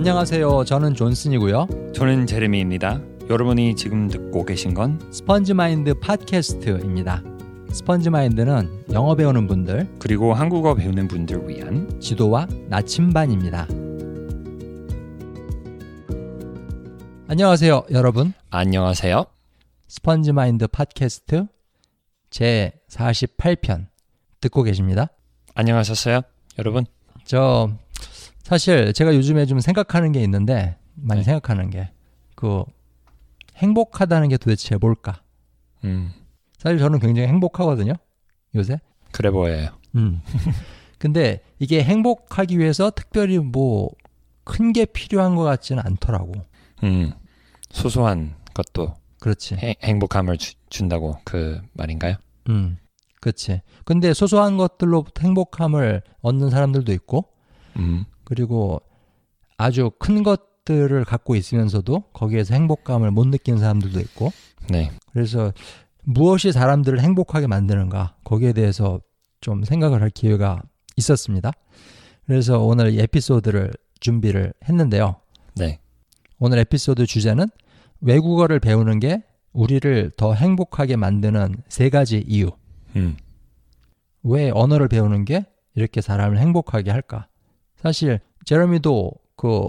안녕하세요. 저는 존슨이고요. 저는 제레미입니다. 여러분이 지금 듣고 계신 건 스펀지 마인드 팟캐스트입니다. 스펀지 마인드는 영어 배우는 분들, 그리고 한국어 배우는 분들 위한 지도와 나침반입니다. 안녕하세요, 여러분. 안녕하세요. 스펀지 마인드 팟캐스트 제 48편 듣고 계십니다. 안녕하셨어요, 여러분? 저 사실 제가 요즘에 좀 생각하는 게 있는데 많이 네. 생각하는 게 그 행복하다는 게 도대체 뭘까? 음, 사실 저는 굉장히 행복하거든요. 요새. 그래 보여요. 음. 근데 이게 행복하기 위해서 특별히 뭐 큰 게 필요한 것 같지는 않더라고. 음, 소소한 것도 그렇지. 해- 행복함을 주- 준다고 그 말인가요? 음. 그렇지. 근데 소소한 것들로 행복함을 얻는 사람들도 있고 음, 그리고 아주 큰 것들을 갖고 있으면서도 거기에서 행복감을 못 느끼는 사람들도 있고 네, 그래서 무엇이 사람들을 행복하게 만드는가 거기에 대해서 좀 생각을 할 기회가 있었습니다. 그래서 오늘 이 에피소드를 준비를 했는데요. 네, 오늘 에피소드 주제는 외국어를 배우는 게 우리를 더 행복하게 만드는 세 가지 이유. 음, 왜 언어를 배우는 게 이렇게 사람을 행복하게 할까? 사실 제러미도 그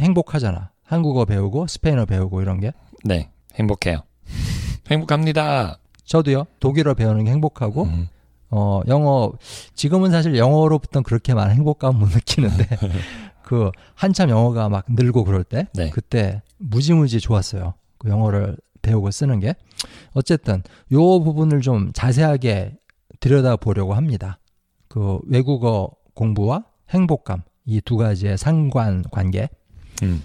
행복하잖아. 한국어 배우고 스페인어 배우고 이런 게. 네, 행복해요. 행복합니다. 저도요. 독일어 배우는 게 행복하고 음, 어, 영어, 지금은 사실 영어로부터는 그렇게 많은 행복감 못 느끼는데, 그, 한참 영어가 막 늘고 그럴 때, 네. 그때 무지무지 좋았어요. 그 영어를 배우고 쓰는 게. 어쨌든, 요 부분을 좀 자세하게 들여다 보려고 합니다. 그 외국어 공부와 행복감, 이 두 가지의 상관 관계. 음,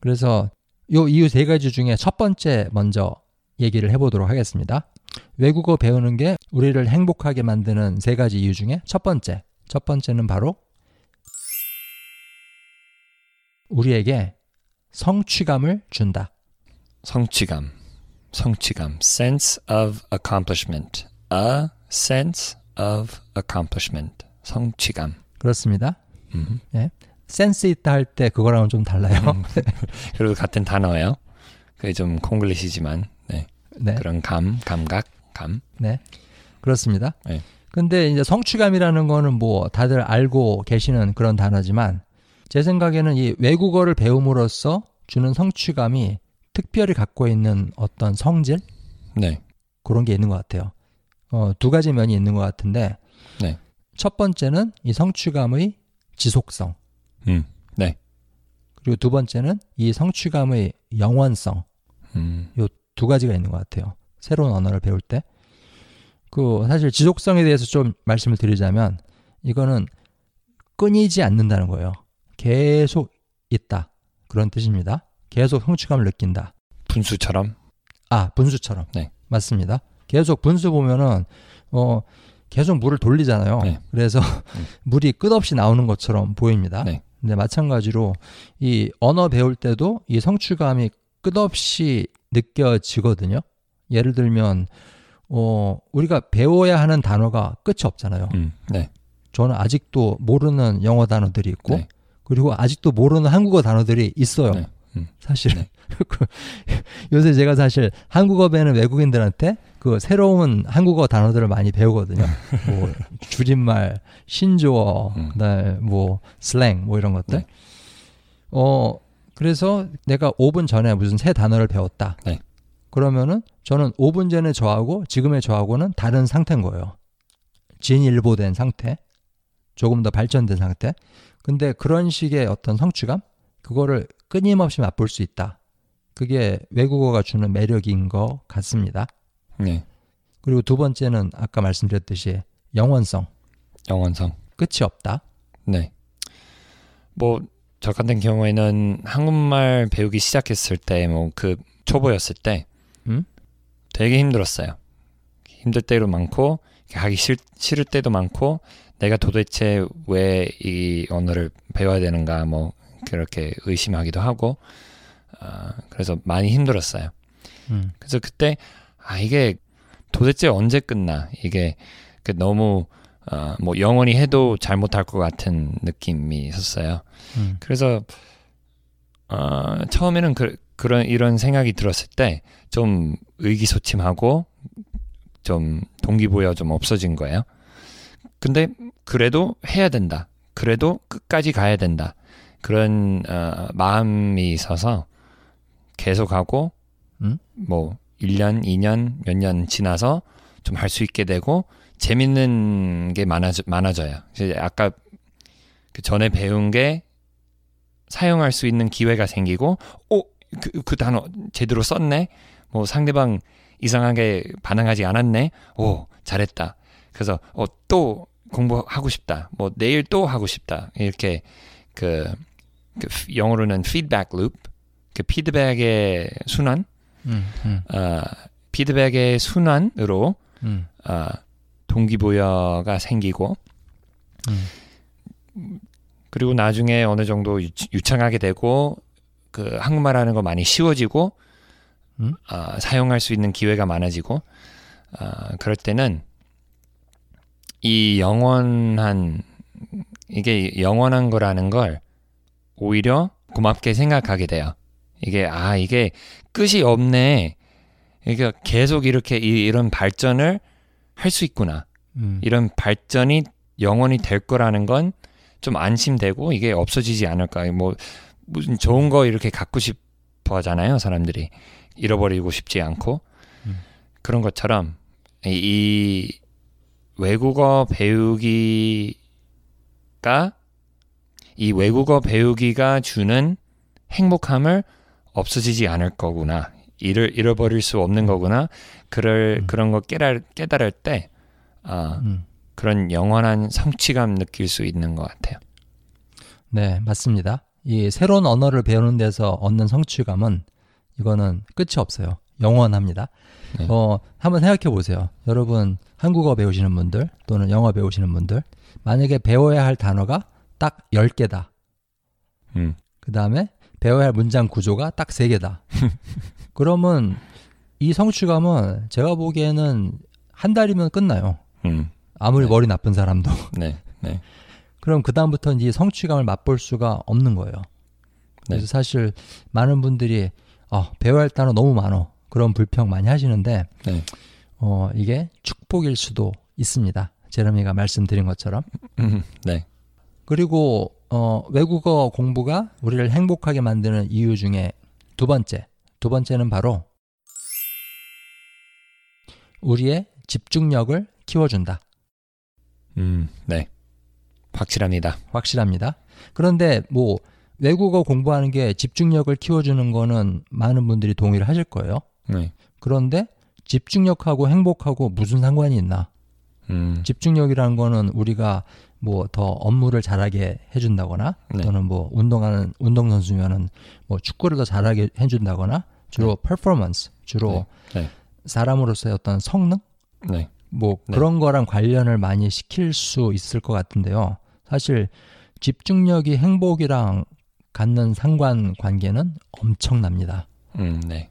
그래서 요 이유 세 가지 중에 첫 번째 먼저 얘기를 해보도록 하겠습니다. 외국어 배우는 게 우리를 행복하게 만드는 세 가지 이유 중에 첫 번째. 첫 번째는 바로 우리에게 성취감을 준다. 성취감, 성취감, sense of accomplishment, a sense of accomplishment, 성취감. 그렇습니다. 음, 센스 있다 할 때 그거랑은 좀 달라요. 음. 그래도 같은 단어예요. 그게 좀 콩글리시지만, 네, 네. 그런 감, 감각, 감. 네. 그렇습니다. 네. 근데 이제 성취감이라는 거는 뭐 다들 알고 계시는 그런 단어지만 제 생각에는 이 외국어를 배움으로써 주는 성취감이 특별히 갖고 있는 어떤 성질 네, 그런 게 있는 것 같아요. 어, 두 가지 면이 있는 것 같은데 네. 첫 번째는 이 성취감의 지속성 음, 네, 그리고 두 번째는 이 성취감의 영원성 음, 두 가지가 있는 것 같아요. 새로운 언어를 배울 때. 그 사실 지속성에 대해서 좀 말씀을 드리자면 이거는 끊이지 않는다는 거예요. 계속 있다. 그런 뜻입니다. 계속 성취감을 느낀다. 분수처럼. 아, 분수처럼. 네. 맞습니다. 계속 분수 보면은 어 계속 물을 돌리잖아요. 네. 그래서 물이 끝없이 나오는 것처럼 보입니다. 네. 근데 마찬가지로 이 언어 배울 때도 이 성취감이 끝없이 느껴지거든요. 예를 들면 어 우리가 배워야 하는 단어가 끝이 없잖아요. 음, 네, 저는 아직도 모르는 영어 단어들이 있고 네. 그리고 아직도 모르는 한국어 단어들이 있어요. 음. 사실 네. 그 요새 제가 사실 한국어 배우는 외국인들한테 그 새로운 한국어 단어들을 많이 배우거든요. 뭐 줄임말, 신조어, 음. 그다음에 뭐 슬랭 뭐 이런 것들. 네. 어 그래서 내가 5분 전에 무슨 새 단어를 배웠다. 네. 그러면은 저는 5분 전에 저하고 지금의 저하고는 다른 상태인 거예요. 진일보된 상태. 조금 더 발전된 상태. 근데 그런 식의 어떤 성취감? 그거를 끊임없이 맛볼 수 있다. 그게 외국어가 주는 매력인 것 같습니다. 네, 그리고 두 번째는 아까 말씀드렸듯이 영원성. 영원성. 끝이 없다. 네. 뭐, 저 같은 경우에는 한국말 배우기 시작했을 때, 뭐, 그, 초보였을 때, 음? 되게 힘들었어요. 힘들 때도 많고, 하기 싫, 싫을 때도 많고, 내가 도대체 왜 이 언어를 배워야 되는가, 뭐, 그렇게 의심하기도 하고, 아, 그래서 많이 힘들었어요. 음. 그래서 그때, 아, 이게 도대체 언제 끝나? 이게 그 너무, 어, 뭐, 영원히 해도 잘못할 것 같은 느낌이 있었어요. 음. 그래서 어, 처음에는 그, 그런 이런 생각이 들었을 때 좀 의기소침하고 좀 동기부여 좀 없어진 거예요. 근데 그래도 해야 된다. 그래도 끝까지 가야 된다. 그런 어, 마음이 있어서 계속하고 음? 뭐 1년, 2년, 몇 년 지나서 좀 할 수 있게 되고 재밌는 게 많아져, 많아져요. 이제 아까 그 전에 배운 게 사용할 수 있는 기회가 생기고, 오, 그, 그 단어 제대로 썼네? 뭐 상대방 이상하게 반응하지 않았네? 오, 잘했다. 그래서, 어, 또 공부하고 싶다. 뭐 내일 또 하고 싶다. 이렇게 그, 그 영어로는 피드백 루프, 그 피드백의 순환, 음, 음, 어, 피드백의 순환으로 음, 어, 동기부여가 생기고 음. 그리고 나중에 어느 정도 유, 유창하게 되고 그 한국말 하는 거 많이 쉬워지고 음? 어, 사용할 수 있는 기회가 많아지고 어, 그럴 때는 이 영원한 이게 영원한 거라는 걸 오히려 고맙게 생각하게 돼요. 이게 아 이게 끝이 없네. 이게 계속 이렇게 이, 이런 발전을 할 수 있구나. 음. 이런 발전이 영원히 될 거라는 건 좀 안심되고 이게 없어지지 않을까. 뭐 무슨 좋은 거 이렇게 갖고 싶어 하잖아요, 사람들이. 잃어버리고 싶지 않고. 음. 그런 것처럼 이, 이 외국어 배우기가 이 외국어 배우기가 주는 행복함을 없어지지 않을 거구나. 잃을, 잃어버릴 수 없는 거구나. 그럴, 음. 그런 거 깨달, 깨달을 때, 아, 음. 그런 영원한 성취감 느낄 수 있는 것 같아요. 네, 맞습니다. 이 새로운 언어를 배우는 데서 얻는 성취감은 이거는 끝이 없어요. 영원합니다. 네. 어, 한번 생각해 보세요. 여러분 한국어 배우시는 분들 또는 영어 배우시는 분들 만약에 배워야 할 단어가 딱 10개다. 음, 그 다음에 배워야 할 문장 구조가 딱 3개다. 그러면 이 성취감은 제가 보기에는 한 달이면 끝나요. 음, 아무리 네. 머리 나쁜 사람도. 네, 네, 그럼 그다음부터는 이 성취감을 맛볼 수가 없는 거예요. 그래서 네. 사실 많은 분들이 아, 배워야 할 단어 너무 많어. 그런 불평 많이 하시는데 네. 어, 이게 축복일 수도 있습니다. 제레미가 말씀드린 것처럼. 음, 네, 그리고 어, 외국어 공부가 우리를 행복하게 만드는 이유 중에 두 번째. 두 번째는 바로 우리의 집중력을 키워준다. 음, 네. 확실합니다. 확실합니다. 그런데 뭐 외국어 공부하는 게 집중력을 키워주는 거는 많은 분들이 동의를 하실 거예요. 네, 그런데 집중력하고 행복하고 무슨 상관이 있나? 음, 집중력이라는 거는 우리가 뭐 더 업무를 잘하게 해준다거나 네. 또는 뭐 운동하는 운동 선수면은 뭐 축구를 더 잘하게 해준다거나 주로 퍼포먼스 주로 네. 네. 사람으로서의 어떤 성능 네, 뭐 네. 그런 거랑 관련을 많이 시킬 수 있을 것 같은데요. 사실 집중력이 행복이랑 갖는 상관 관계는 엄청납니다. 음, 네,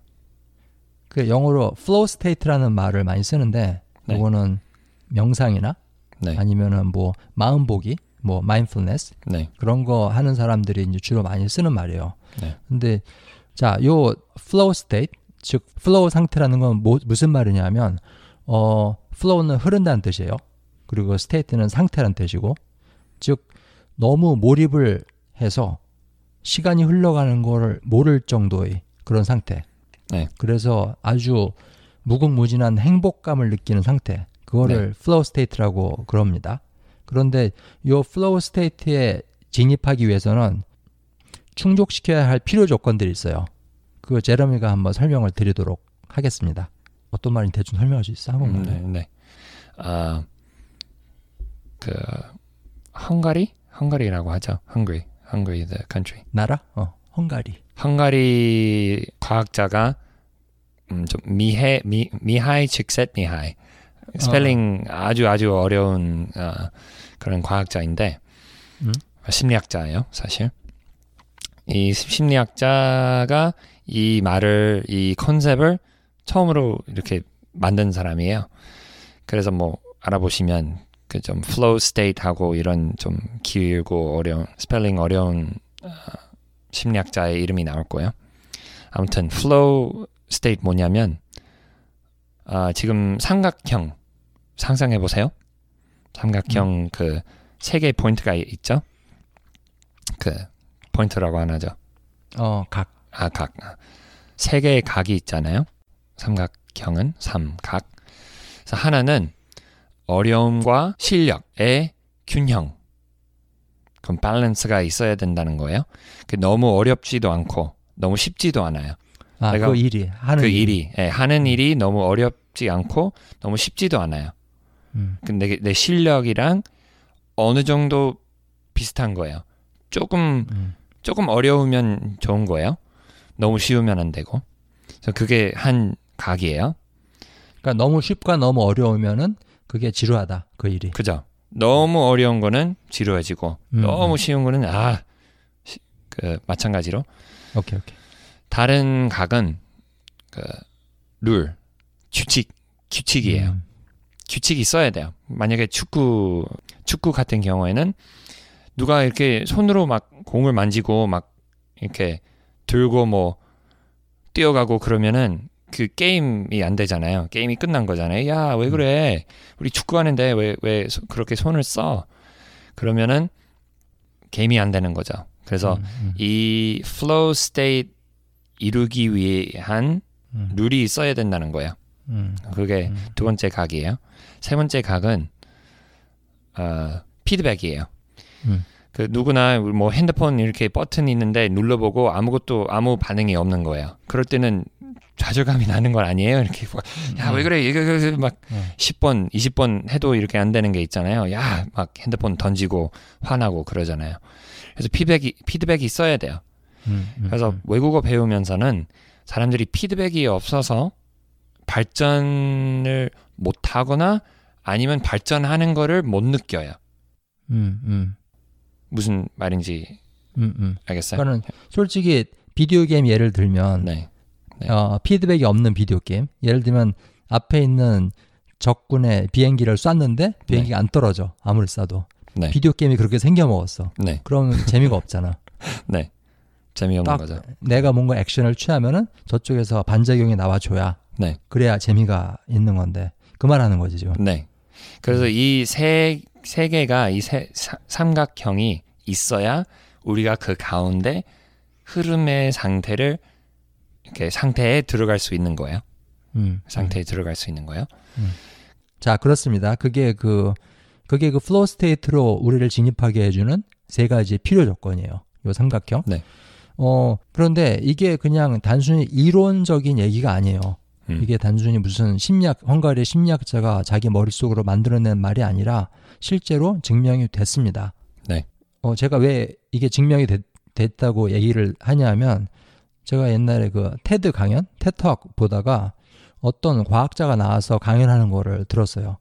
그 영어로 flow state라는 말을 많이 쓰는데 네. 이거는 명상이나 네, 아니면은 뭐 마음 보기, 뭐 mindfulness 네, 그런 거 하는 사람들이 이제 주로 많이 쓰는 말이에요. 네. 근데 자, 요 flow state 즉 flow 상태라는 건 뭐, 무슨 말이냐면 어 flow는 흐른다는 뜻이에요. 그리고 state는 상태라는 뜻이고 즉 너무 몰입을 해서 시간이 흘러가는 거를 모를 정도의 그런 상태. 네. 그래서 아주 무궁무진한 행복감을 느끼는 상태. 그거를 flow state라고 그럽니다. 그런데 요 flow state에 진입하기 위해서는 충족시켜야 할 필요 조건들이 있어요. 그 제러미가 한번 설명을 드리도록 하겠습니다. 어떤 말인지 대충 설명할 수 있어? 한국말. 음, 네, 네. 아, 그 헝가리, 헝가리라고 하죠. Hungary, Hungary, the country. 나라? 어, 헝가리. 헝가리 과학자가 음, 좀 미해 미 미하이 칙셋 미하이 스펠링 아주 아주 어려운 어, 그런 과학자인데 음? 심리학자예요 사실 이 심리학자가 이 말을 이 concept을 처음으로 이렇게 만든 사람이에요 그래서 뭐 알아보시면 그 좀 flow state 하고 이런 좀 길고 어려운 스펠링 어려운 어, 심리학자의 이름이 나올 거예요. 아무튼 flow state 뭐냐면 아, 지금 삼각형 상상해 보세요. 삼각형 그세 개의 포인트가 있죠. 그 포인트라고 하나죠. 어, 각. 아, 각. 세 개의 각이 있잖아요. 삼각형은 삼각. 그래서 하나는 어려움과 실력의 균형. 그럼 밸런스가 있어야 된다는 거예요. 그 너무 어렵지도 않고 너무 쉽지도 않아요. 아, 내가 그 일이 하는 그 일. 일이 예, 하는 일이 너무 어렵지 않고 너무 쉽지도 않아요. 음. 근데 내 실력이랑 어느 정도 비슷한 거예요. 조금 음. 조금 어려우면 좋은 거예요. 너무 쉬우면 안 되고. 그래서 그게 한 각이에요. 그러니까 너무 쉽과 너무 어려우면은 그게 지루하다. 그 일이. 그죠? 너무 어려운 거는 지루해지고 음, 너무 음. 쉬운 거는 아, 시- 그 마찬가지로 오케이, 오케이. 다른 각은 그 룰, 규칙, 규칙이에요. 음. 규칙이 있어야 돼요. 만약에 축구 축구 같은 경우에는 누가 이렇게 손으로 막 공을 만지고 막 이렇게 들고 뭐 뛰어가고 그러면은 그 게임이 안 되잖아요. 게임이 끝난 거잖아요. 야, 왜 그래? 우리 축구하는데 왜 왜 그렇게 손을 써? 그러면은 게임이 안 되는 거죠. 그래서 음, 음, 이 flow state 이루기 위한 음, 룰이 있어야 된다는 거예요. 음, 그게 음. 두 번째 각이에요. 세 번째 각은 어, 피드백이에요. 음. 그 누구나 뭐 핸드폰 이렇게 버튼 있는데 눌러보고 아무것도 아무 반응이 없는 거예요. 그럴 때는 좌절감이 나는 건 아니에요. 이렇게 야 왜 그래 이거 이거 막 음. 10번 20번 해도 이렇게 안 되는 게 있잖아요. 야 막 핸드폰 던지고 화나고 그러잖아요. 그래서 피드백이 피드백이 있어야 돼요. 음, 음, 그래서 음. 외국어 배우면서는 사람들이 피드백이 없어서 발전을 못 하거나 아니면 발전하는 거를 못 느껴요. 음, 음, 무슨 말인지 음, 음. 알겠어요? 그러니까 솔직히 비디오 게임 예를 들면 네. 네. 어, 피드백이 없는 비디오 게임. 예를 들면 앞에 있는 적군의 비행기를 쐈는데 비행기가 안 떨어져. 아무리 쏴도. 네. 비디오 게임이 그렇게 생겨 먹었어. 네. 그럼 재미가 없잖아. 네. 재미없는 딱 거죠. 내가 뭔가 액션을 취하면은 저쪽에서 반작용이 나와줘야 네. 그래야 재미가 있는 건데 그 말하는 거지 지금. 네. 그래서 이세 세 개가 이세 삼각형이 있어야 우리가 그 가운데 흐름의 상태를 이렇게 상태에 들어갈 수 있는 거예요. 음. 상태에 들어갈 수 있는 거예요. 자 그렇습니다. 그게 그 그게 그 flow state로 우리를 진입하게 해주는 세 가지 필요 조건이에요. 요 삼각형. 네. 어 그런데 이게 그냥 단순히 이론적인 얘기가 아니에요. 음. 이게 단순히 무슨 심리학 헝가리의 심리학자가 자기 머릿속으로 만들어낸 말이 아니라 실제로 증명이 됐습니다. 네. 어 제가 왜 이게 증명이 됐, 됐다고 얘기를 하냐면 제가 옛날에 그 테드 강연, 테트학 보다가 어떤 과학자가 나와서 강연하는 거를 들었어요.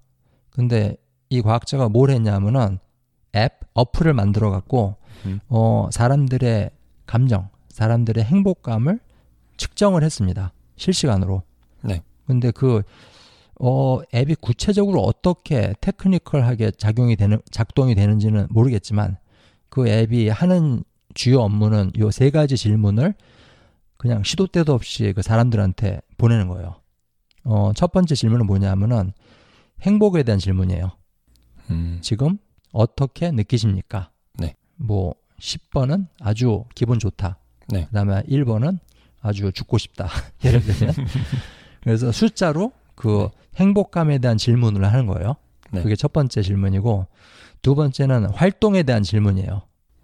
근데 이 과학자가 뭘 했냐면은 앱, 어플을 만들어 갖고 음. 어 사람들의 감정, 사람들의 행복감을 측정을 했습니다. 실시간으로. 네. 근데 그 어, 앱이 구체적으로 어떻게 테크니컬하게 작용이 되는 작동이 되는지는 모르겠지만 그 앱이 하는 주요 업무는 요 세 가지 질문을 그냥 시도 때도 없이 그 사람들한테 보내는 거예요. 어, 첫 번째 질문은 뭐냐면은 행복에 대한 질문이에요. 음. 지금 어떻게 느끼십니까? 네. 뭐 10번은 아주 기분 좋다. 네. 그다음에 1번은 아주 죽고 싶다. 예를 들면 그래서 숫자로 그 행복감에 대한 질문을 하는 거예요. 네. 그게 첫 번째 질문이고 두 번째는 활동에 대한 질문이에요.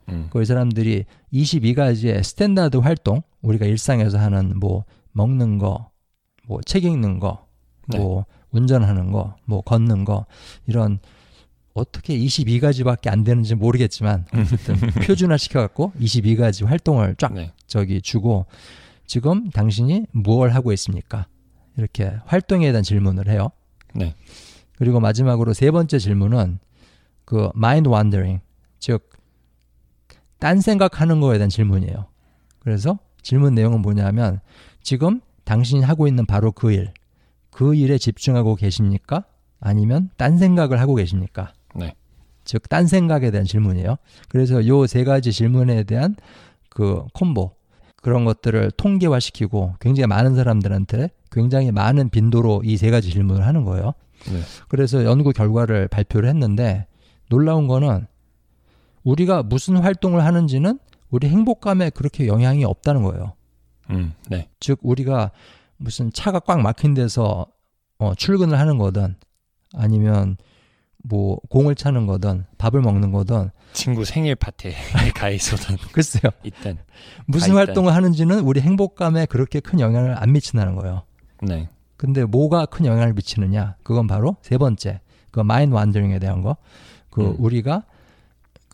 음. 그 사람들이 22가지의 standard 활동, 우리가 일상에서 하는 뭐 먹는 거, 뭐 책 읽는 거, 네. 뭐 운전하는 거, 뭐 걷는 거 이런 어떻게 22가지밖에 안 되는지 모르겠지만 어쨌든 표준화 시켜갖고 22가지 활동을 쫙 네. 저기 주고 지금 당신이 무엇을 하고 있습니까? 이렇게 활동에 대한 질문을 해요. 네. 그리고 마지막으로 세 번째 질문은 그 mind wandering 즉 딴 생각하는 거에 대한 질문이에요. 그래서 질문 내용은 뭐냐면 지금 당신이 하고 있는 바로 그 일, 그 일에 집중하고 계십니까? 아니면 딴 생각을 하고 계십니까? 네. 즉 딴 생각에 대한 질문이에요. 그래서 요 세 가지 질문에 대한 그 콤보 그런 것들을 통계화시키고 굉장히 많은 사람들한테 굉장히 많은 빈도로 이 세 가지 질문을 하는 거예요. 네. 그래서 연구 결과를 발표를 했는데 놀라운 거는 우리가 무슨 활동을 하는지는 우리 행복감에 그렇게 영향이 없다는 거예요. 음, 네. 즉 우리가 무슨 차가 꽉 막힌 데서 어, 출근을 하는 거든 아니면 뭐 공을 차는 거든 밥을 먹는 거든 친구 생일 파티에 가 있어도 글쎄요 있던. 무슨 가 활동을 하는지는 우리 행복감에 그렇게 큰 영향을 안 미친다는 거예요. 네. 근데 뭐가 큰 영향을 미치느냐? 그건 바로 세 번째 그 마인 완더링에 대한 거. 그 음. 우리가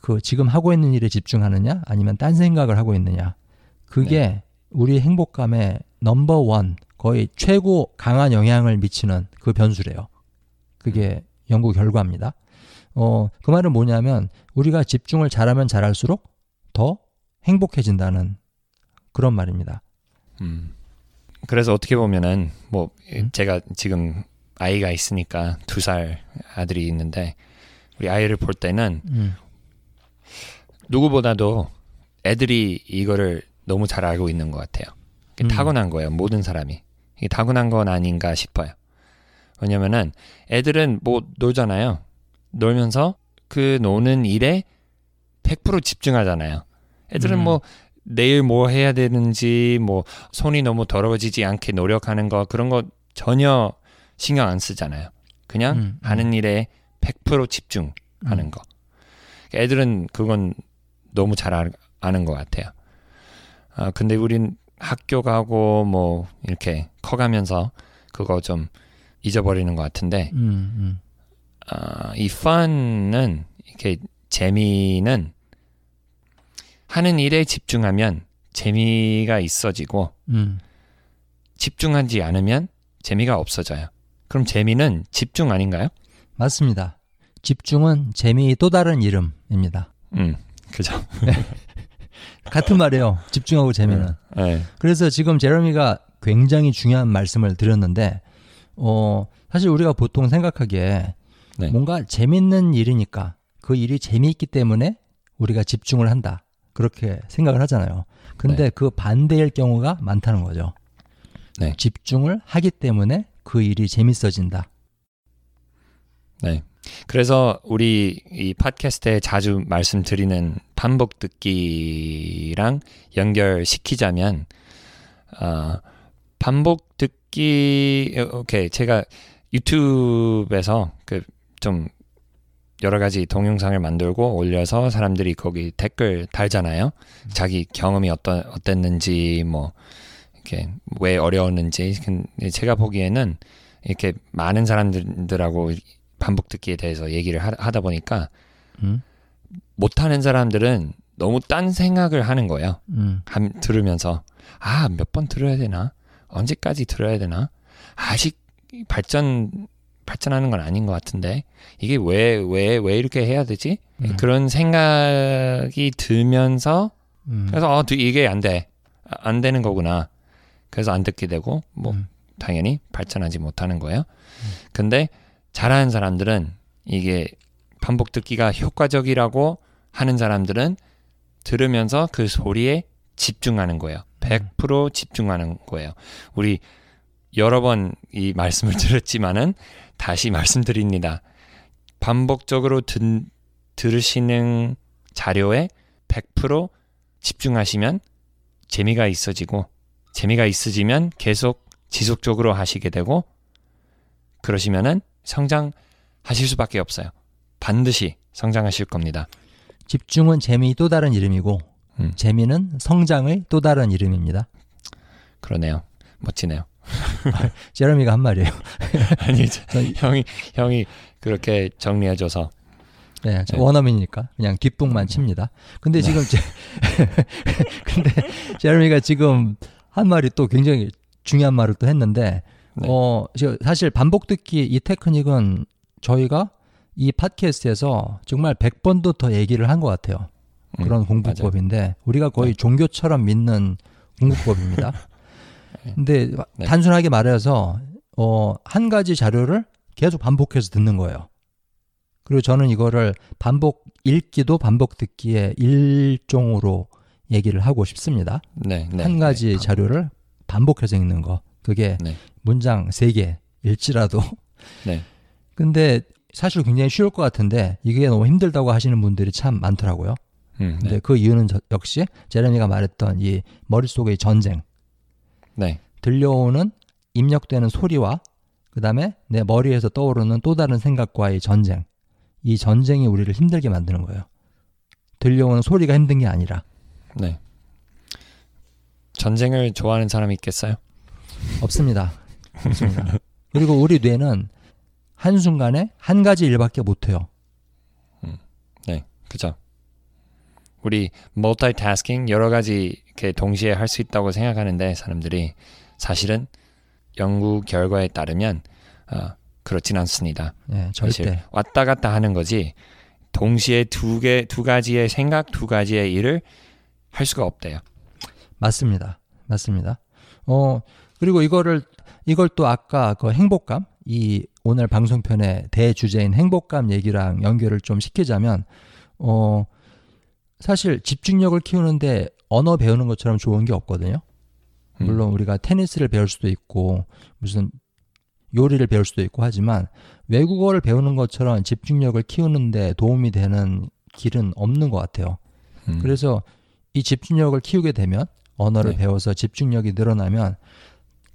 그 지금 하고 있는 일에 집중하느냐 아니면 딴 생각을 하고 있느냐. 그게 네. 우리 행복감에 넘버 원 거의 최고 강한 영향을 미치는 그 변수래요. 그게 연구 결과입니다. 어, 그 말은 뭐냐면 우리가 집중을 잘하면 잘할수록 더 행복해진다는 그런 말입니다. 음. 그래서 어떻게 보면은 뭐 음? 제가 지금 아이가 있으니까 두 살 아들이 있는데 우리 아이를 볼 때는 음, 누구보다도 애들이 이거를 너무 잘 알고 있는 것 같아요. 이게 음. 타고난 거예요. 모든 사람이. 이게 타고난 건 아닌가 싶어요. 왜냐면은 애들은 뭐 놀잖아요. 놀면서 그 노는 일에 100% 집중하잖아요. 애들은 음. 뭐 내일 뭐 해야 되는지 뭐 손이 너무 더러워지지 않게 노력하는 거 그런 거 전혀 신경 안 쓰잖아요. 그냥 음, 음. 하는 일에 100% 집중하는 음. 거. 애들은 그건 너무 잘 아, 아는 것 같아요. 아, 근데 우린 학교 가고 뭐 이렇게 커가면서 그거 좀 잊어버리는 것 같은데 음, 음. 아, 이 fun은 이렇게 재미는 하는 일에 집중하면 재미가 있어지고 음. 집중하지 않으면 재미가 없어져요. 그럼 재미는 집중 아닌가요? 맞습니다. 집중은 재미의 또 다른 이름입니다. 음, 그죠. 같은 말이에요. 집중하고 재미는. 네. 그래서 지금 제러미가 굉장히 중요한 말씀을 드렸는데, 어, 사실 우리가 보통 생각하기에 네. 뭔가 재밌는 일이니까 그 일이 재미있기 때문에 우리가 집중을 한다. 그렇게 생각을 하잖아요. 근데 네. 그 반대일 경우가 많다는 거죠. 네. 집중을 하기 때문에 그 일이 재밌어진다. 네. 그래서 우리 이 팟캐스트에 자주 말씀드리는 반복 듣기랑 연결시키자면 어, 반복 듣기 오케이. 제가 유튜브에서 그 좀 여러 가지 동영상을 만들고 올려서 사람들이 거기 댓글 달잖아요. 자기 경험이 어떤 어땠는지 뭐 이렇게 왜 어려웠는지. 근데 제가 보기에는 이렇게 많은 사람들하고 반복 듣기에 대해서 얘기를 하, 하다 보니까 음, 못하는 사람들은 너무 딴 생각을 하는 거예요. 음, 함- 들으면서. 아 몇 번 들어야 되나 언제까지 들어야 되나? 아직 발전 발전하는 건 아닌 것 같은데 이게 왜 왜 왜 이렇게 해야 되지? 음. 그런 생각이 들면서 음, 그래서 어 이게 안 돼 안 되는 거구나. 그래서 안 듣게 되고 뭐 음, 당연히 발전하지 못하는 거예요. 근데 잘하는 사람들은 이게 반복 듣기가 효과적이라고 하는 사람들은 들으면서 그 소리에 집중하는 거예요. 100% 집중하는 거예요. 우리 여러 번 이 말씀을 들었지만은 다시 말씀드립니다. 반복적으로 듣, 들으시는 자료에 100% 집중하시면 재미가 있어지고 재미가 있어지면 계속 지속적으로 하시게 되고 그러시면은 성장하실 수밖에 없어요. 반드시 성장하실 겁니다. 집중은 재미의 또 다른 이름이고 음. 재미는 성장의 또 다른 이름입니다. 그러네요. 멋지네요. 제러미가 한 말이에요. 아니 저- 형이 형이 그렇게 정리해줘서 네, 저 네. 원어민이니까 그냥 뒷북만 칩니다. 근데 지금 제, 근데 제러미가 지금 한 말이 또 굉장히 중요한 말을 또 했는데 네. 어 저- 사실 반복 듣기 이 테크닉은 저희가 이 팟캐스트에서 정말 100번도 더 얘기를 한 것 같아요. 음, 그런 공부법인데 우리가 거의 네. 종교처럼 믿는 공부법입니다. 근데 네. 단순하게 말해서 어, 한 가지 자료를 계속 반복해서 듣는 거예요. 그리고 저는 이거를 반복 읽기도 반복 듣기의 일종으로 얘기를 하고 싶습니다. 네, 네. 한 가지 네. 자료를 반복해서 읽는 거. 그게 네. 문장 세개 읽지라도. 네. 근데 사실 굉장히 쉬울 것 같은데 이게 너무 힘들다고 하시는 분들이 참 많더라고요. 음, 근데 네. 그 이유는 저- 역시 제레미가 말했던 이 머릿속의 전쟁, 네. 들려오는 입력되는 소리와 그다음에 내 머리에서 떠오르는 또 다른 생각과의 전쟁. 이 전쟁이 우리를 힘들게 만드는 거예요. 들려오는 소리가 힘든 게 아니라 네. 전쟁을 좋아하는 사람이 있겠어요? 없습니다. 없습니다. 그리고 우리 뇌는 한순간에 한 가지 일밖에 못 해요. 네. 그죠. 우리 멀티태스킹 여러 가지 이렇게 동시에 할 수 있다고 생각하는데 사람들이 사실은 연구 결과에 따르면 어, 그렇진 않습니다. 예, 사실. 왔다 갔다 하는 거지 동시에 두 개 두 가지의 생각 두 가지의 일을 할 수가 없대요. 맞습니다. 맞습니다. 어, 그리고 이거를, 이걸 또 아까 그 행복감, 이 오늘 방송편의 대주제인 행복감 얘기랑 연결을 좀 시키자면, 어, 사실 집중력을 키우는데 언어 배우는 것처럼 좋은 게 없거든요. 음, 물론 우리가 테니스를 배울 수도 있고, 무슨 요리를 배울 수도 있고 하지만, 외국어를 배우는 것처럼 집중력을 키우는데 도움이 되는 길은 없는 것 같아요. 음, 그래서 이 집중력을 키우게 되면 언어를 네. 배워서 집중력이 늘어나면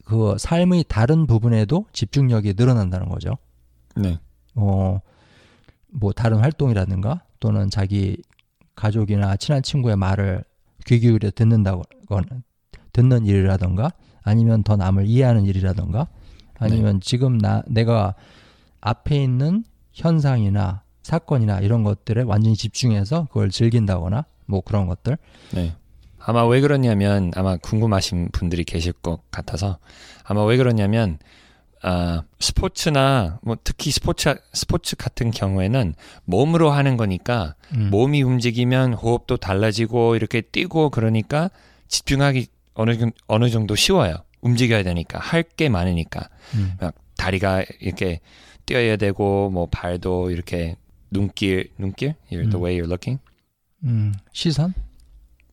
그 삶의 다른 부분에도 집중력이 늘어난다는 거죠. 네. 어, 뭐 다른 활동이라든가 또는 자기 가족이나 친한 친구의 말을 귀 기울여 듣는다거나 듣는 일이라든가 아니면 더 남을 이해하는 일이라든가 아니면 지금 나 내가 앞에 있는 현상이나 사건이나 이런 것들에 완전히 집중해서 그걸 즐긴다거나 뭐 그런 것들 네. 아마 왜 그러냐면 아마 궁금하신 분들이 계실 것 같아서 아마 왜 그러냐면 아, 스포츠나 뭐 특히 스포츠 스포츠 같은 경우에는 몸으로 하는 거니까 음. 몸이 움직이면 호흡도 달라지고 이렇게 뛰고 그러니까 집중하기 어느 정- 어느 정도 쉬워요. 움직여야 되니까 할 게 많으니까 음. 막 다리가 이렇게 뛰어야 되고 뭐 발도 이렇게 눈길 눈길 You're the 음. way you're looking 음, 시선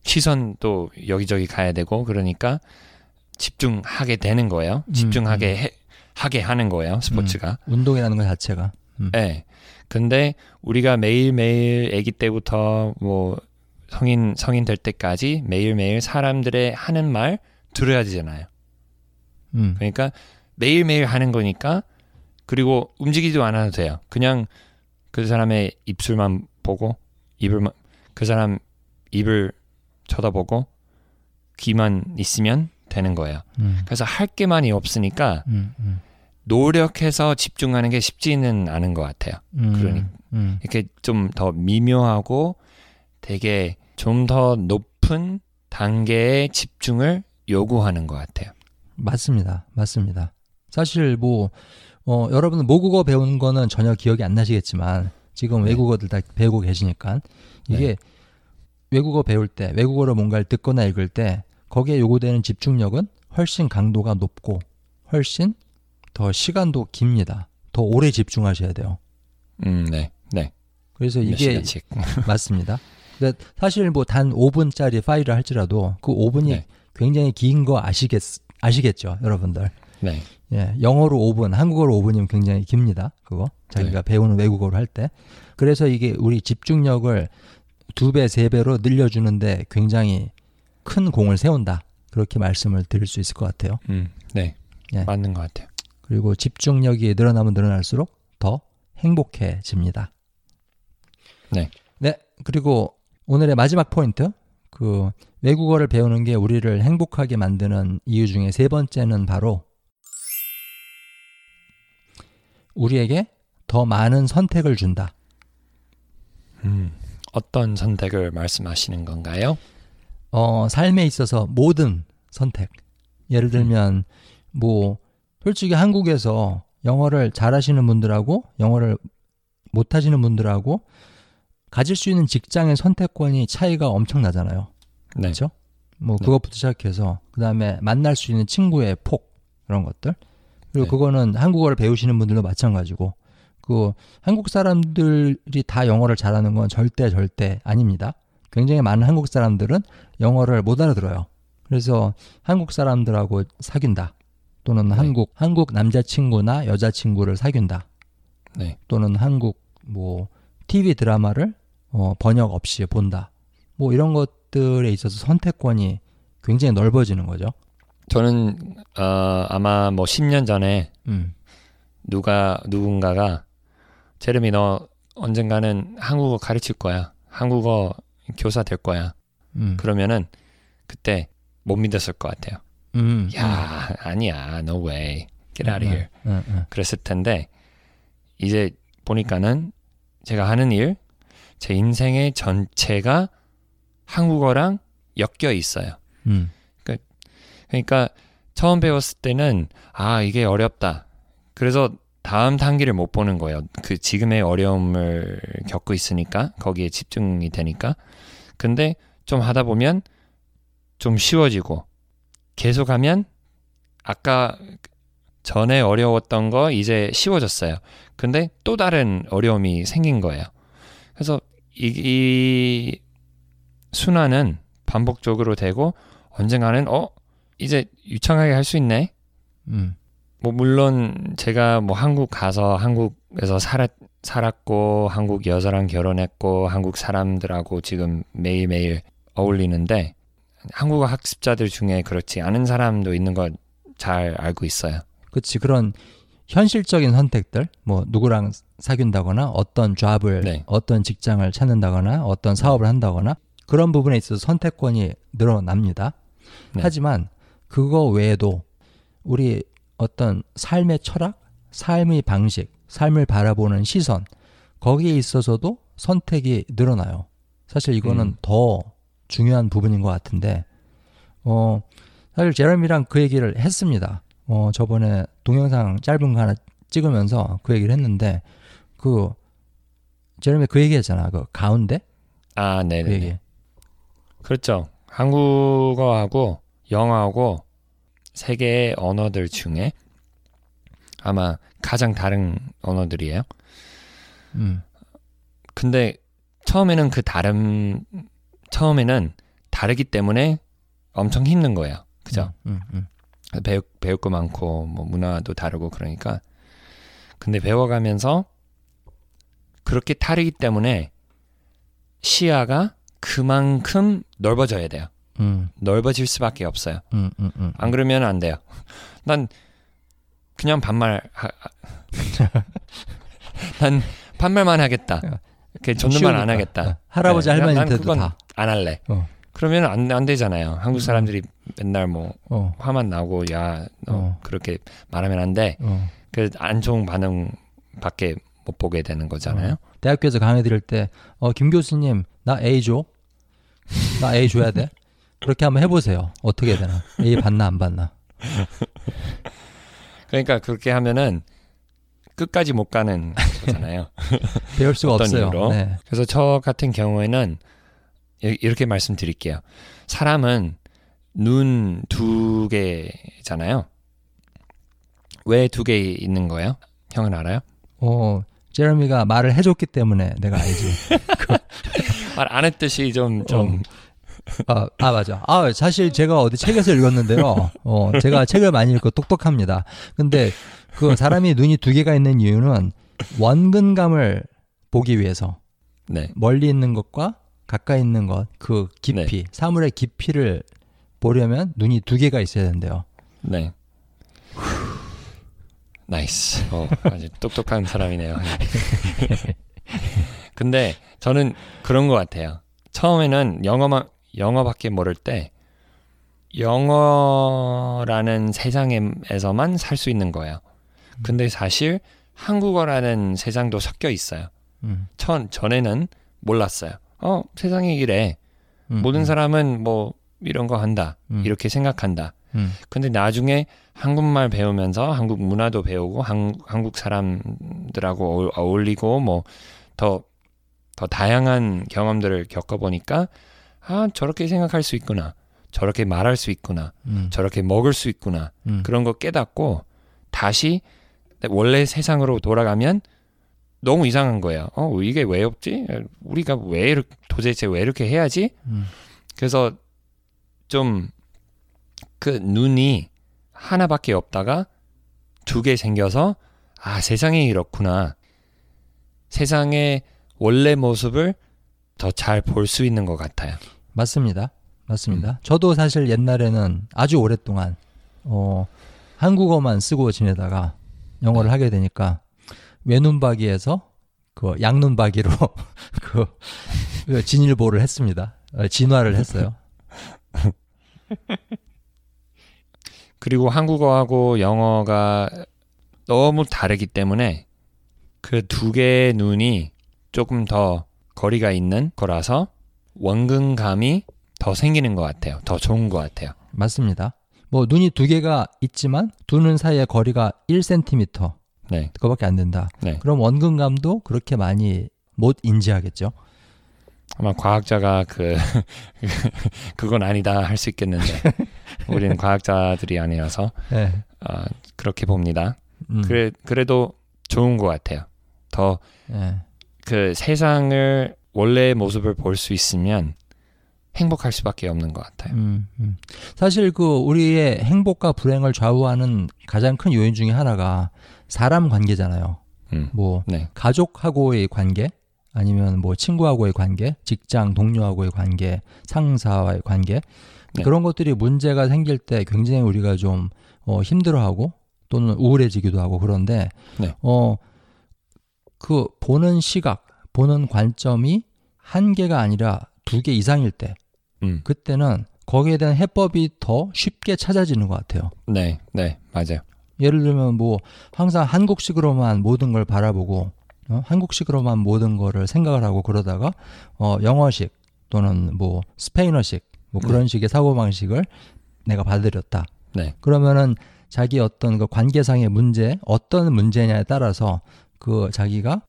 시선도 여기저기 가야 되고 그러니까 집중하게 되는 거예요. 음, 집중하게 해- 하게 하는 거예요. 스포츠가. 운동이라는 것 자체가 네. 근데 우리가 매일매일 아기 때부터 뭐 성인 성인 될 때까지 매일매일 사람들의 하는 말 들어야 되잖아요. 음. 그러니까 매일매일 하는 거니까 그리고 움직이지도 않아도 돼요. 그냥 그 사람의 입술만 보고 입을만 그 사람 입을 쳐다보고 귀만 있으면 되는 거예요. 음. 그래서 할게 많이 없으니까 음, 음, 노력해서 집중하는 게 쉽지는 않은 것 같아요. 음, 그러니. 음, 이렇게 좀 더 미묘하고 되게 좀 더 높은 단계의 집중을 요구하는 것 같아요. 맞습니다. 맞습니다. 사실 뭐 어, 여러분 모국어 배우는 거는 전혀 기억이 안 나시겠지만 지금 네. 외국어들 다 배우고 계시니까 이게 외국어 배울 때 외국어로 뭔가를 듣거나 읽을 때 거기에 요구되는 집중력은 훨씬 강도가 높고 훨씬 더 시간도 깁니다. 더 오래 집중하셔야 돼요. 음, 네, 네. 그래서 몇 이게. 맞습니다. 근데 사실 뭐 단 5분짜리 파일을 할지라도 그 5분이 네. 굉장히 긴 거 아시겠 아시겠죠, 여러분들. 네, 예, 영어로 5분, 한국어로 5분이면 굉장히 깁니다. 그거 자기가 배우는 외국어를 할 때. 그래서 이게 우리 집중력을 두 배, 세 배로 늘려주는데 굉장히 큰 공을 세운다. 그렇게 말씀을 드릴 수 있을 것 같아요. 음, 네, 예. 맞는 것 같아요. 그리고 집중력이 늘어나면 늘어날수록 더 행복해집니다. 네. 네. 그리고 오늘의 마지막 포인트. 그 외국어를 배우는 게 우리를 행복하게 만드는 이유 중에 세 번째는 바로 우리에게 더 많은 선택을 준다. 음, 어떤 선택을 말씀하시는 건가요? 어, 삶에 있어서 모든 선택. 예를 들면 뭐 솔직히 한국에서 영어를 잘하시는 분들하고 영어를 못하시는 분들하고 가질 수 있는 직장의 선택권이 차이가 엄청 나잖아요. 네, 그렇죠? 뭐 네. 그것부터 시작해서 그다음에 만날 수 있는 친구의 폭 그런 것들 그리고 네. 그거는 한국어를 배우시는 분들도 마찬가지고 그 한국 사람들이 다 영어를 잘하는 건 절대 절대 아닙니다. 굉장히 많은 한국 사람들은 영어를 못 알아들어요. 그래서 한국 사람들하고 사귄다. 또는 네. 한국 한국 남자친구나 여자친구를 사귄다. 네. 또는 한국 뭐 TV 드라마를 어, 번역 없이 본다. 뭐 이런 것들에 있어서 선택권이 굉장히 넓어지는 거죠. 저는 어, 아마 뭐 10년 전에 음. 누가 누군가가 제르미 너 언젠가는 한국어 가르칠 거야. 한국어 교사 될 거야. 음. 그러면은 그때 못 믿었을 것 같아요. 음. 야, 아니야. No way. Get out of here. 음, 음, 그랬을 텐데 이제 보니까는 제가 하는 일, 제 인생의 전체가 한국어랑 엮여 있어요. 음. 그러니까 처음 배웠을 때는 아 이게 어렵다. 그래서 다음 단계를 못 보는 거예요. 그 지금의 어려움을 겪고 있으니까 거기에 집중이 되니까. 근데 좀 하다 보면 좀 쉬워지고 계속하면 아까 전에 어려웠던 거 이제 쉬워졌어요. 근데 또 다른 어려움이 생긴 거예요. 그래서 이, 이 순환은 반복적으로 되고 언젠가는 어 이제 유창하게 할 수 있네. 음. 뭐 물론 제가 뭐 한국 가서 한국에서 살았 살았고 한국 여자랑 결혼했고 한국 사람들하고 지금 매일매일 어울리는데 한국어 학습자들 중에 그렇지 않은 사람도 있는 걸 잘 알고 있어요. 그렇지 그런 현실적인 선택들 뭐 누구랑 사귄다거나 어떤 잡을 네. 어떤 직장을 찾는다거나 어떤 사업을 한다거나 그런 부분에 있어서 선택권이 늘어납니다. 네. 하지만 그거 외에도 우리 어떤 삶의 철학, 삶의 방식, 삶을 바라보는 시선 거기에 있어서도 선택이 늘어나요. 사실 이거는 음. 더 중요한 부분인 것 같은데 어 사실 제레미랑 그 얘기를 했습니다. 어 저번에 동영상 짧은 거 하나 찍으면서 그 얘기를 했는데 그 제레미 그 얘기했잖아. 그 가운데 아, 그 네네. 얘기. 그렇죠. 한국어하고 영어하고 세 개의 언어들 중에 아마 가장 다른 언어들이에요. 음. 근데 처음에는 그 다른 처음에는 다르기 때문에 엄청 힘든 거예요. 그죠? 음, 음, 배우, 배울 거 많고 뭐 문화도 다르고 그러니까 근데 배워가면서 그렇게 다르기 때문에 시야가 그만큼 넓어져야 돼요. 음, 넓어질 수밖에 없어요. 음, 음, 음. 안 그러면 안 돼요. 난 그냥 반말 하, 하- 난 반말만 하겠다. 그 존댓말 안. 하겠다. 어, 할아버지 네, 난 할머니한테도 다. 안 할래. 어. 그러면 안, 안 되잖아요. 한국 사람들이 맨날 뭐 어, 화만 나고 야, 너 어. 그렇게 말하면 안 돼. 어. 그안 좋은 반응밖에 못 보게 되는 거잖아요. 대학교에서 강의 들을 때, 어, 김 교수님, 나 A 줘? 나 A 줘야 돼? 그렇게 한번 해보세요. 어떻게 해야 되나? A 받나, 안 받나? 그러니까 그렇게 하면은 끝까지 못 가는 거잖아요. 배울 수가 없어요. 네. 그래서 저 같은 경우에는 이- 이렇게 말씀드릴게요. 사람은 눈 두 개잖아요. 왜 두 개 있는 거예요? 형은 알아요? 어, 제레미가 말을 해줬기 때문에 내가 알지. 말 안 했듯이 좀좀 아, 아, 맞아. 아, 사실 제가 어디 책에서 읽었는데요. 어, 제가 책을 많이 읽고 똑똑합니다. 근데 그 사람이 눈이 두 개가 있는 이유는 원근감을 보기 위해서 네. 멀리 있는 것과 가까이 있는 것, 그 깊이, 사물의 깊이를 보려면 눈이 두 개가 있어야 된대요. 네. nice. 어, 아주 똑똑한 사람이네요. 근데 저는 그런 것 같아요. 처음에는 영어만 영어밖에 모를 때 영어라는 세상에서만 살 수 있는 거예요. 근데 사실 한국어라는 세상도 섞여 있어요. 음, 전 전에는 몰랐어요. 어 세상이 이래. 음, 모든 음, 사람은 뭐 이런 거 한다. 음. 이렇게 생각한다. 음, 근데 나중에 한국말 배우면서 한국 문화도 배우고 한, 한국 사람들하고 어울- 어울리고 뭐더더 다양한 경험들을 겪어보니까 아 저렇게 생각할 수 있구나 저렇게 말할 수 있구나 음, 저렇게 먹을 수 있구나 음. 그런 거 깨닫고 다시 원래 세상으로 돌아가면 너무 이상한 거예요. 어, 이게 왜 없지? 우리가 왜 이렇게, 도대체 왜 이렇게 해야지? 음. 그래서 좀 그 눈이 하나밖에 없다가 두 개 생겨서 아, 세상이 이렇구나. 세상의 원래 모습을 더 잘 볼 수 있는 것 같아요. 맞습니다. 맞습니다. 저도 사실 옛날에는 아주 오랫동안 어, 한국어만 쓰고 지내다가 영어를 네. 하게 되니까 외눈박이에서 그 양눈박이로 그, 그 진일보를 했습니다. 어, 진화를 했어요. 그리고 한국어하고 영어가 너무 다르기 때문에 그 두 개의 눈이 조금 더 거리가 있는 거라서 원근감이 더 생기는 것 같아요. 더 좋은 것 같아요. 맞습니다. 뭐 눈이 두 개가 있지만 두 눈 사이의 거리가 1cm 네, 그거밖에 안 된다. 네. 그럼 원근감도 그렇게 많이 못 인지하겠죠. 아마 과학자가 그 그건 아니다 할 수 있겠는데 우리는 과학자들이 아니라서 네. 아, 그렇게 봅니다. 음, 그래 그래도 좋은 것 같아요. 더그 네. 세상을 원래의 모습을 볼 수 있으면 행복할 수밖에 없는 것 같아요. 음, 음. 사실 그 우리의 행복과 불행을 좌우하는 가장 큰 요인 중에 하나가 사람 관계잖아요. 음. 뭐 네, 가족하고의 관계, 아니면 뭐 친구하고의 관계, 직장 동료하고의 관계, 상사와의 관계 네. 그런 것들이 문제가 생길 때 굉장히 우리가 좀 어, 힘들어하고 또는 우울해지기도 하고 그런데 네. 어그 보는 시각, 보는 관점이 한 개가 아니라 두 개 이상일 때 음, 그때는 거기에 대한 해법이 더 쉽게 찾아지는 것 같아요. 네, 네, 맞아요. 예를 들면 뭐 항상 한국식으로만 모든 걸 바라보고 어? 한국식으로만 모든 거를 생각을 하고 그러다가 어 영어식 또는 뭐 스페인어식 뭐 그런 식의 사고 방식을 내가 받아들였다. 네, 그러면은 자기 어떤 그 관계상의 문제 어떤 문제냐에 따라서 그 자기가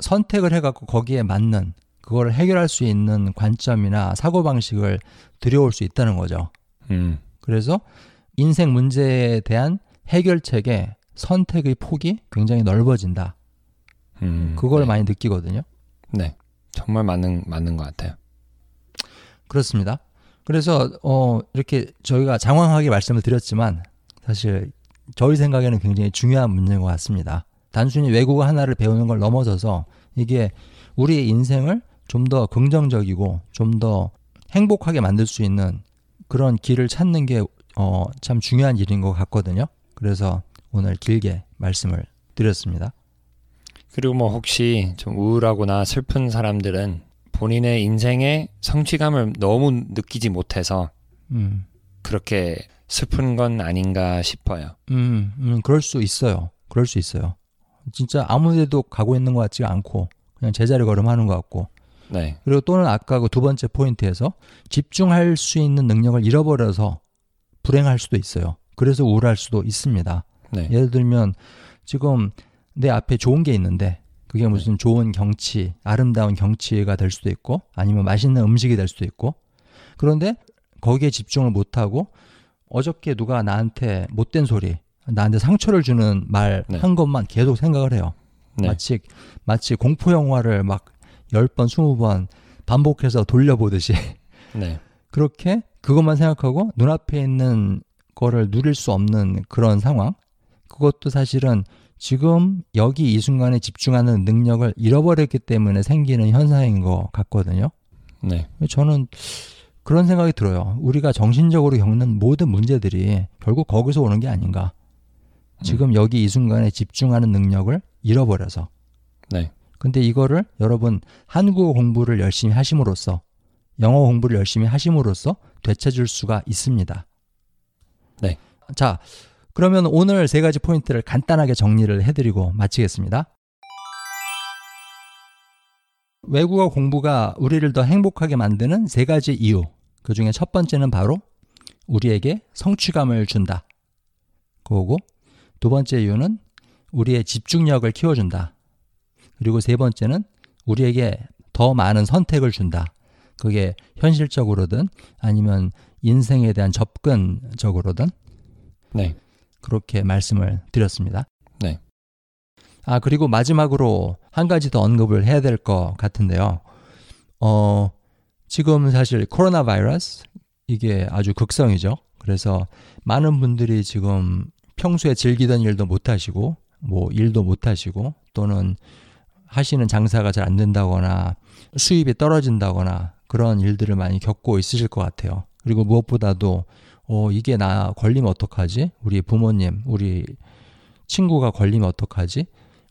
선택을 해갖고 거기에 맞는 그걸 해결할 수 있는 관점이나 사고 방식을 들여올 수 있다는 거죠. 음, 그래서 인생 문제에 대한 해결책의 선택의 폭이 굉장히 넓어진다. 음, 그걸 네, 많이 느끼거든요. 네, 정말 맞는 맞는 것 같아요. 그렇습니다. 그래서 어 이렇게 저희가 장황하게 말씀을 드렸지만 사실 저희 생각에는 굉장히 중요한 문제인 것 같습니다. 단순히 외국어 하나를 배우는 걸 넘어서서 이게 우리의 인생을 좀 더 긍정적이고 좀 더 행복하게 만들 수 있는 그런 길을 찾는 게 어, 참 중요한 일인 것 같거든요. 그래서 오늘 길게 말씀을 드렸습니다. 그리고 뭐 혹시 좀 우울하거나 슬픈 사람들은 본인의 인생의 성취감을 너무 느끼지 못해서 음, 그렇게 슬픈 건 아닌가 싶어요. 음, 음, 그럴 수 있어요. 그럴 수 있어요. 진짜 아무 데도 가고 있는 것 같지가 않고 그냥 제자리 걸음하는 것 같고 네, 그리고 또는 아까 그 두 번째 포인트에서 집중할 수 있는 능력을 잃어버려서 불행할 수도 있어요. 그래서 우울할 수도 있습니다. 네, 예를 들면 지금 내 앞에 좋은 게 있는데 그게 무슨 좋은 경치, 아름다운 경치가 될 수도 있고 아니면 맛있는 음식이 될 수도 있고 그런데 거기에 집중을 못하고 어저께 누가 나한테 못된 소리, 나한테 상처를 주는 말한 네. 것만 계속 생각을 해요. 네, 마치 마치 공포 영화를 막 10번, 20번 반복해서 돌려보듯이 네, 그렇게 그것만 생각하고 눈앞에 있는 거를 누릴 수 없는 그런 상황. 그것도 사실은 지금 여기 이 순간에 집중하는 능력을 잃어버렸기 때문에 생기는 현상인 것 같거든요. 네, 저는 그런 생각이 들어요. 우리가 정신적으로 겪는 모든 문제들이 결국 거기서 오는 게 아닌가. 지금 여기 이 순간에 집중하는 능력을 잃어버려서. 네, 근데 이거를 여러분 한국어 공부를 열심히 하심으로써 영어 공부를 열심히 하심으로써 되찾을 수가 있습니다. 네. 자, 그러면 오늘 세 가지 포인트를 간단하게 정리를 해드리고 마치겠습니다. 외국어 공부가 우리를 더 행복하게 만드는 세 가지 이유. 그 중에 첫 번째는 바로 우리에게 성취감을 준다. 그거고 두 번째 이유는 우리의 집중력을 키워준다. 그리고 세 번째는 우리에게 더 많은 선택을 준다. 그게 현실적으로든 아니면 인생에 대한 접근적으로든 네, 그렇게 말씀을 드렸습니다. 네. 아, 그리고 마지막으로 한 가지 더 언급을 해야 될 것 같은데요. 어, 지금 사실 코로나 바이러스 이게 아주 극성이죠. 그래서 많은 분들이 지금 평소에 즐기던 일도 못 하시고 뭐 일도 못 하시고 또는 하시는 장사가 잘 안 된다거나 수입이 떨어진다거나 그런 일들을 많이 겪고 있으실 것 같아요. 그리고 무엇보다도 어 이게 나 걸리면 어떡하지? 우리 부모님, 우리 친구가 걸리면 어떡하지?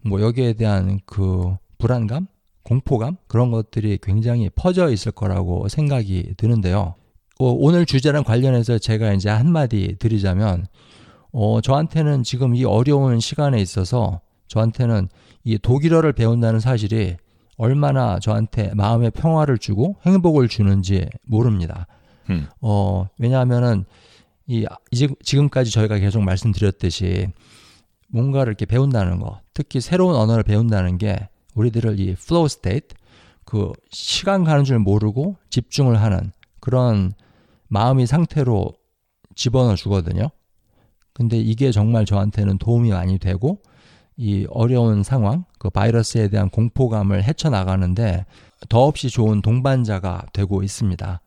뭐 여기에 대한 그 불안감, 공포감 그런 것들이 굉장히 퍼져 있을 거라고 생각이 드는데요. 어, 오늘 주제랑 관련해서 제가 이제 한마디 드리자면 어, 저한테는 지금 이 어려운 시간에 있어서 저한테는 이 독일어를 배운다는 사실이 얼마나 저한테 마음의 평화를 주고 행복을 주는지 모릅니다. 음. 어, 왜냐하면은 이 이제 지금까지 저희가 계속 말씀드렸듯이 뭔가를 이렇게 배운다는 거, 특히 새로운 언어를 배운다는 게 우리들을 이 flow state, 그 시간 가는 줄 모르고 집중을 하는 그런 마음의 상태로 집어넣어 주거든요. 근데 이게 정말 저한테는 도움이 많이 되고 이 어려운 상황, 그 바이러스에 대한 공포감을 헤쳐나가는데 더없이 좋은 동반자가 되고 있습니다.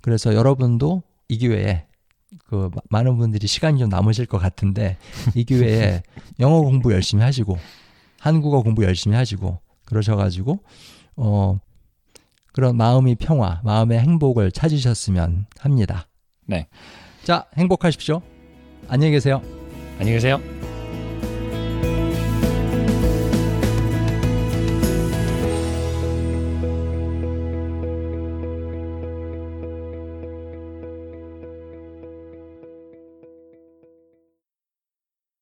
그래서 여러분도 이 기회에 그 많은 분들이 시간이 좀 남으실 것 같은데 이 기회에 영어 공부 열심히 하시고 한국어 공부 열심히 하시고 그러셔가지고 어 그런 마음의 평화, 마음의 행복을 찾으셨으면 합니다. 네. 자, 행복하십시오. 안녕히 계세요. 안녕히 계세요.